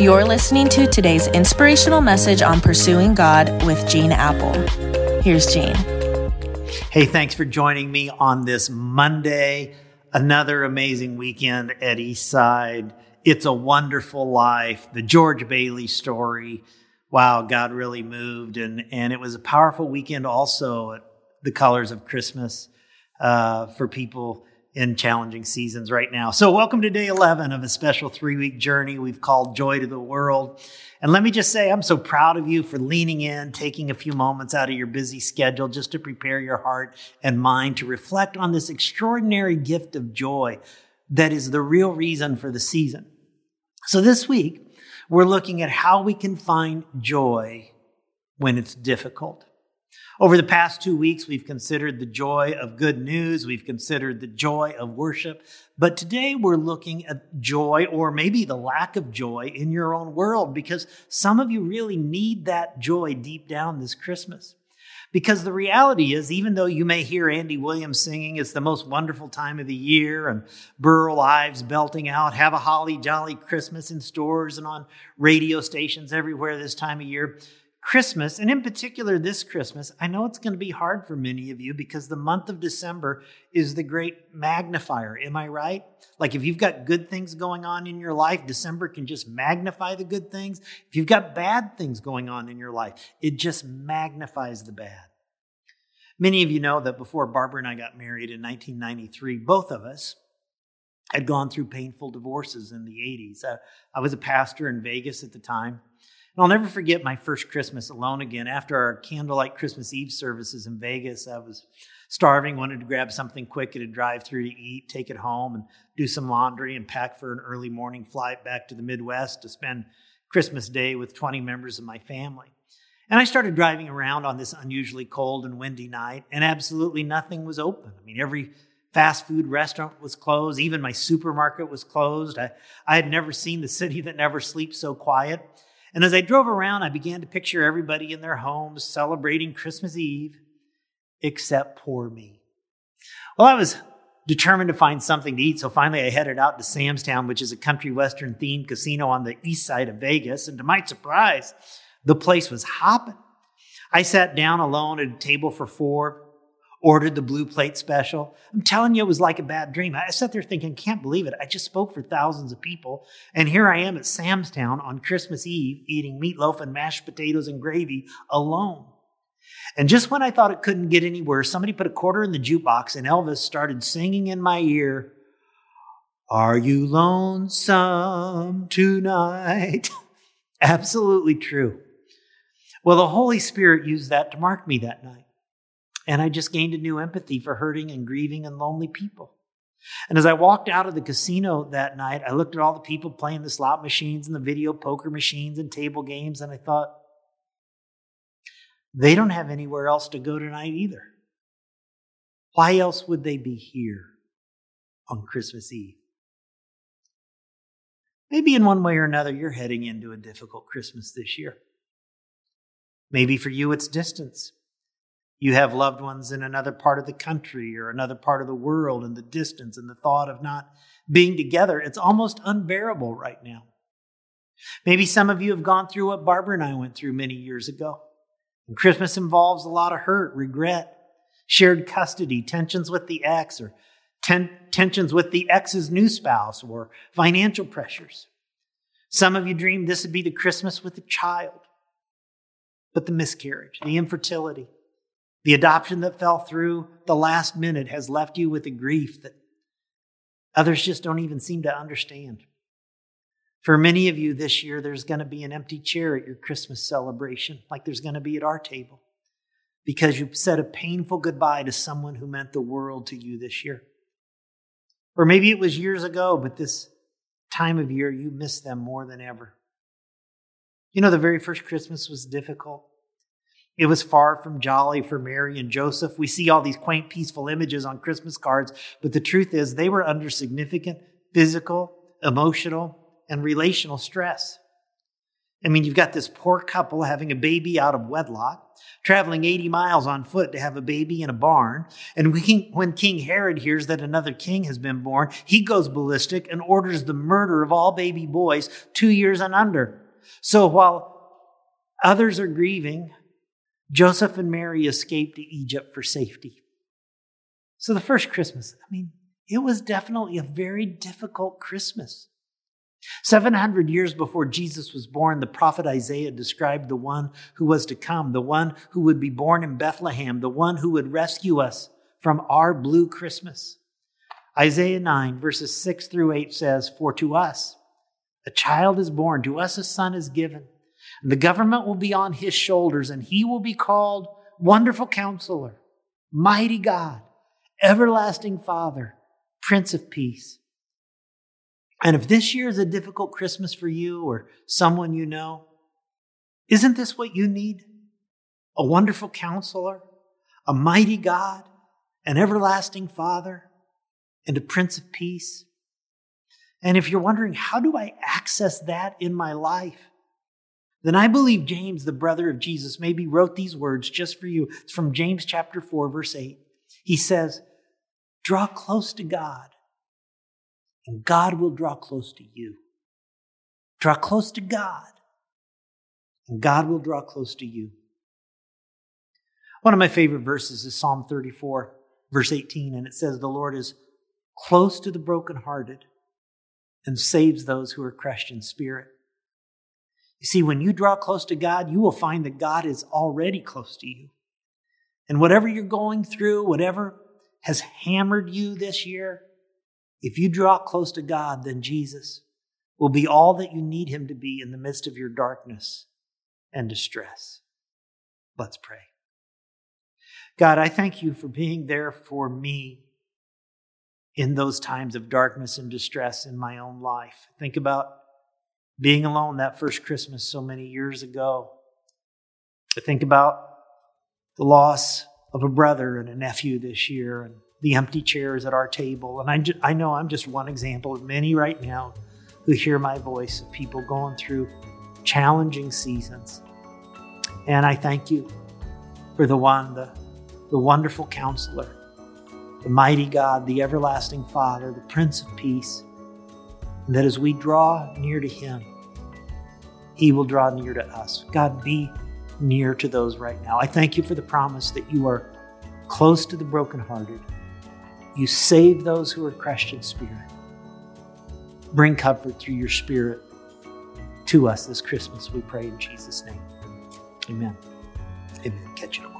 You're listening to today's inspirational message on pursuing God with Gene Appel. Here's Gene. Hey, thanks for joining me on this Monday. Another amazing weekend at Eastside. It's a Wonderful Life, the George Bailey story. Wow, God really moved. And, and it was a powerful weekend also at the colors of Christmas uh, for people in challenging seasons right now. So, welcome to day 11 of a special three week journey we've called Joy to the World. And let me just say, I'm so proud of you for leaning in, taking a few moments out of your busy schedule just to prepare your heart and mind to reflect on this extraordinary gift of joy that is the real reason for the season. So, this week, we're looking at how we can find joy when it's difficult. Over the past two weeks, we've considered the joy of good news. We've considered the joy of worship. But today we're looking at joy or maybe the lack of joy in your own world because some of you really need that joy deep down this Christmas. Because the reality is, even though you may hear Andy Williams singing, it's the most wonderful time of the year, and Burl Ives belting out, have a holly jolly Christmas in stores and on radio stations everywhere this time of year. Christmas, and in particular this Christmas, I know it's going to be hard for many of you because the month of December is the great magnifier. Am I right? Like if you've got good things going on in your life, December can just magnify the good things. If you've got bad things going on in your life, it just magnifies the bad. Many of you know that before Barbara and I got married in 1993, both of us had gone through painful divorces in the 80s. Uh, I was a pastor in Vegas at the time. I'll never forget my first Christmas alone again. After our candlelight Christmas Eve services in Vegas, I was starving, wanted to grab something quick at a drive through to eat, take it home, and do some laundry and pack for an early morning flight back to the Midwest to spend Christmas Day with 20 members of my family. And I started driving around on this unusually cold and windy night, and absolutely nothing was open. I mean, every fast food restaurant was closed, even my supermarket was closed. I, I had never seen the city that never sleeps so quiet. And as I drove around, I began to picture everybody in their homes celebrating Christmas Eve, except poor me. Well, I was determined to find something to eat, so finally I headed out to Sam's Town, which is a country western themed casino on the east side of Vegas. And to my surprise, the place was hopping. I sat down alone at a table for four ordered the blue plate special. I'm telling you, it was like a bad dream. I sat there thinking, can't believe it. I just spoke for thousands of people. And here I am at Sam's Town on Christmas Eve eating meatloaf and mashed potatoes and gravy alone. And just when I thought it couldn't get any worse, somebody put a quarter in the jukebox and Elvis started singing in my ear, Are you lonesome tonight? Absolutely true. Well, the Holy Spirit used that to mark me that night. And I just gained a new empathy for hurting and grieving and lonely people. And as I walked out of the casino that night, I looked at all the people playing the slot machines and the video poker machines and table games, and I thought, they don't have anywhere else to go tonight either. Why else would they be here on Christmas Eve? Maybe in one way or another, you're heading into a difficult Christmas this year. Maybe for you, it's distance. You have loved ones in another part of the country or another part of the world, and the distance and the thought of not being together, it's almost unbearable right now. Maybe some of you have gone through what Barbara and I went through many years ago. And Christmas involves a lot of hurt, regret, shared custody, tensions with the ex, or ten- tensions with the ex's new spouse, or financial pressures. Some of you dreamed this would be the Christmas with a child, but the miscarriage, the infertility, the adoption that fell through the last minute has left you with a grief that others just don't even seem to understand. For many of you this year, there's going to be an empty chair at your Christmas celebration, like there's going to be at our table, because you said a painful goodbye to someone who meant the world to you this year. Or maybe it was years ago, but this time of year, you miss them more than ever. You know, the very first Christmas was difficult. It was far from jolly for Mary and Joseph. We see all these quaint, peaceful images on Christmas cards, but the truth is they were under significant physical, emotional, and relational stress. I mean, you've got this poor couple having a baby out of wedlock, traveling 80 miles on foot to have a baby in a barn. And when King Herod hears that another king has been born, he goes ballistic and orders the murder of all baby boys two years and under. So while others are grieving, Joseph and Mary escaped to Egypt for safety. So the first Christmas, I mean, it was definitely a very difficult Christmas. 700 years before Jesus was born, the prophet Isaiah described the one who was to come, the one who would be born in Bethlehem, the one who would rescue us from our blue Christmas. Isaiah 9, verses 6 through 8 says, For to us a child is born, to us a son is given, the government will be on his shoulders, and he will be called Wonderful Counselor, Mighty God, Everlasting Father, Prince of Peace. And if this year is a difficult Christmas for you or someone you know, isn't this what you need? A wonderful counselor, a mighty God, an everlasting Father, and a Prince of Peace. And if you're wondering, how do I access that in my life? Then I believe James, the brother of Jesus, maybe wrote these words just for you. It's from James chapter 4, verse 8. He says, Draw close to God and God will draw close to you. Draw close to God, and God will draw close to you. One of my favorite verses is Psalm 34, verse 18, and it says, The Lord is close to the brokenhearted and saves those who are crushed in spirit. You see, when you draw close to God, you will find that God is already close to you. And whatever you're going through, whatever has hammered you this year, if you draw close to God, then Jesus will be all that you need him to be in the midst of your darkness and distress. Let's pray. God, I thank you for being there for me in those times of darkness and distress in my own life. Think about being alone that first Christmas so many years ago. I think about the loss of a brother and a nephew this year and the empty chairs at our table. And I, ju- I know I'm just one example of many right now who hear my voice of people going through challenging seasons. And I thank you for the one, the, the wonderful counselor, the mighty God, the everlasting Father, the Prince of Peace. And that as we draw near to Him, He will draw near to us. God, be near to those right now. I thank you for the promise that you are close to the brokenhearted you save those who are crushed in spirit. Bring comfort through your spirit to us this Christmas, we pray in Jesus' name. Amen. Amen. Catch you tomorrow.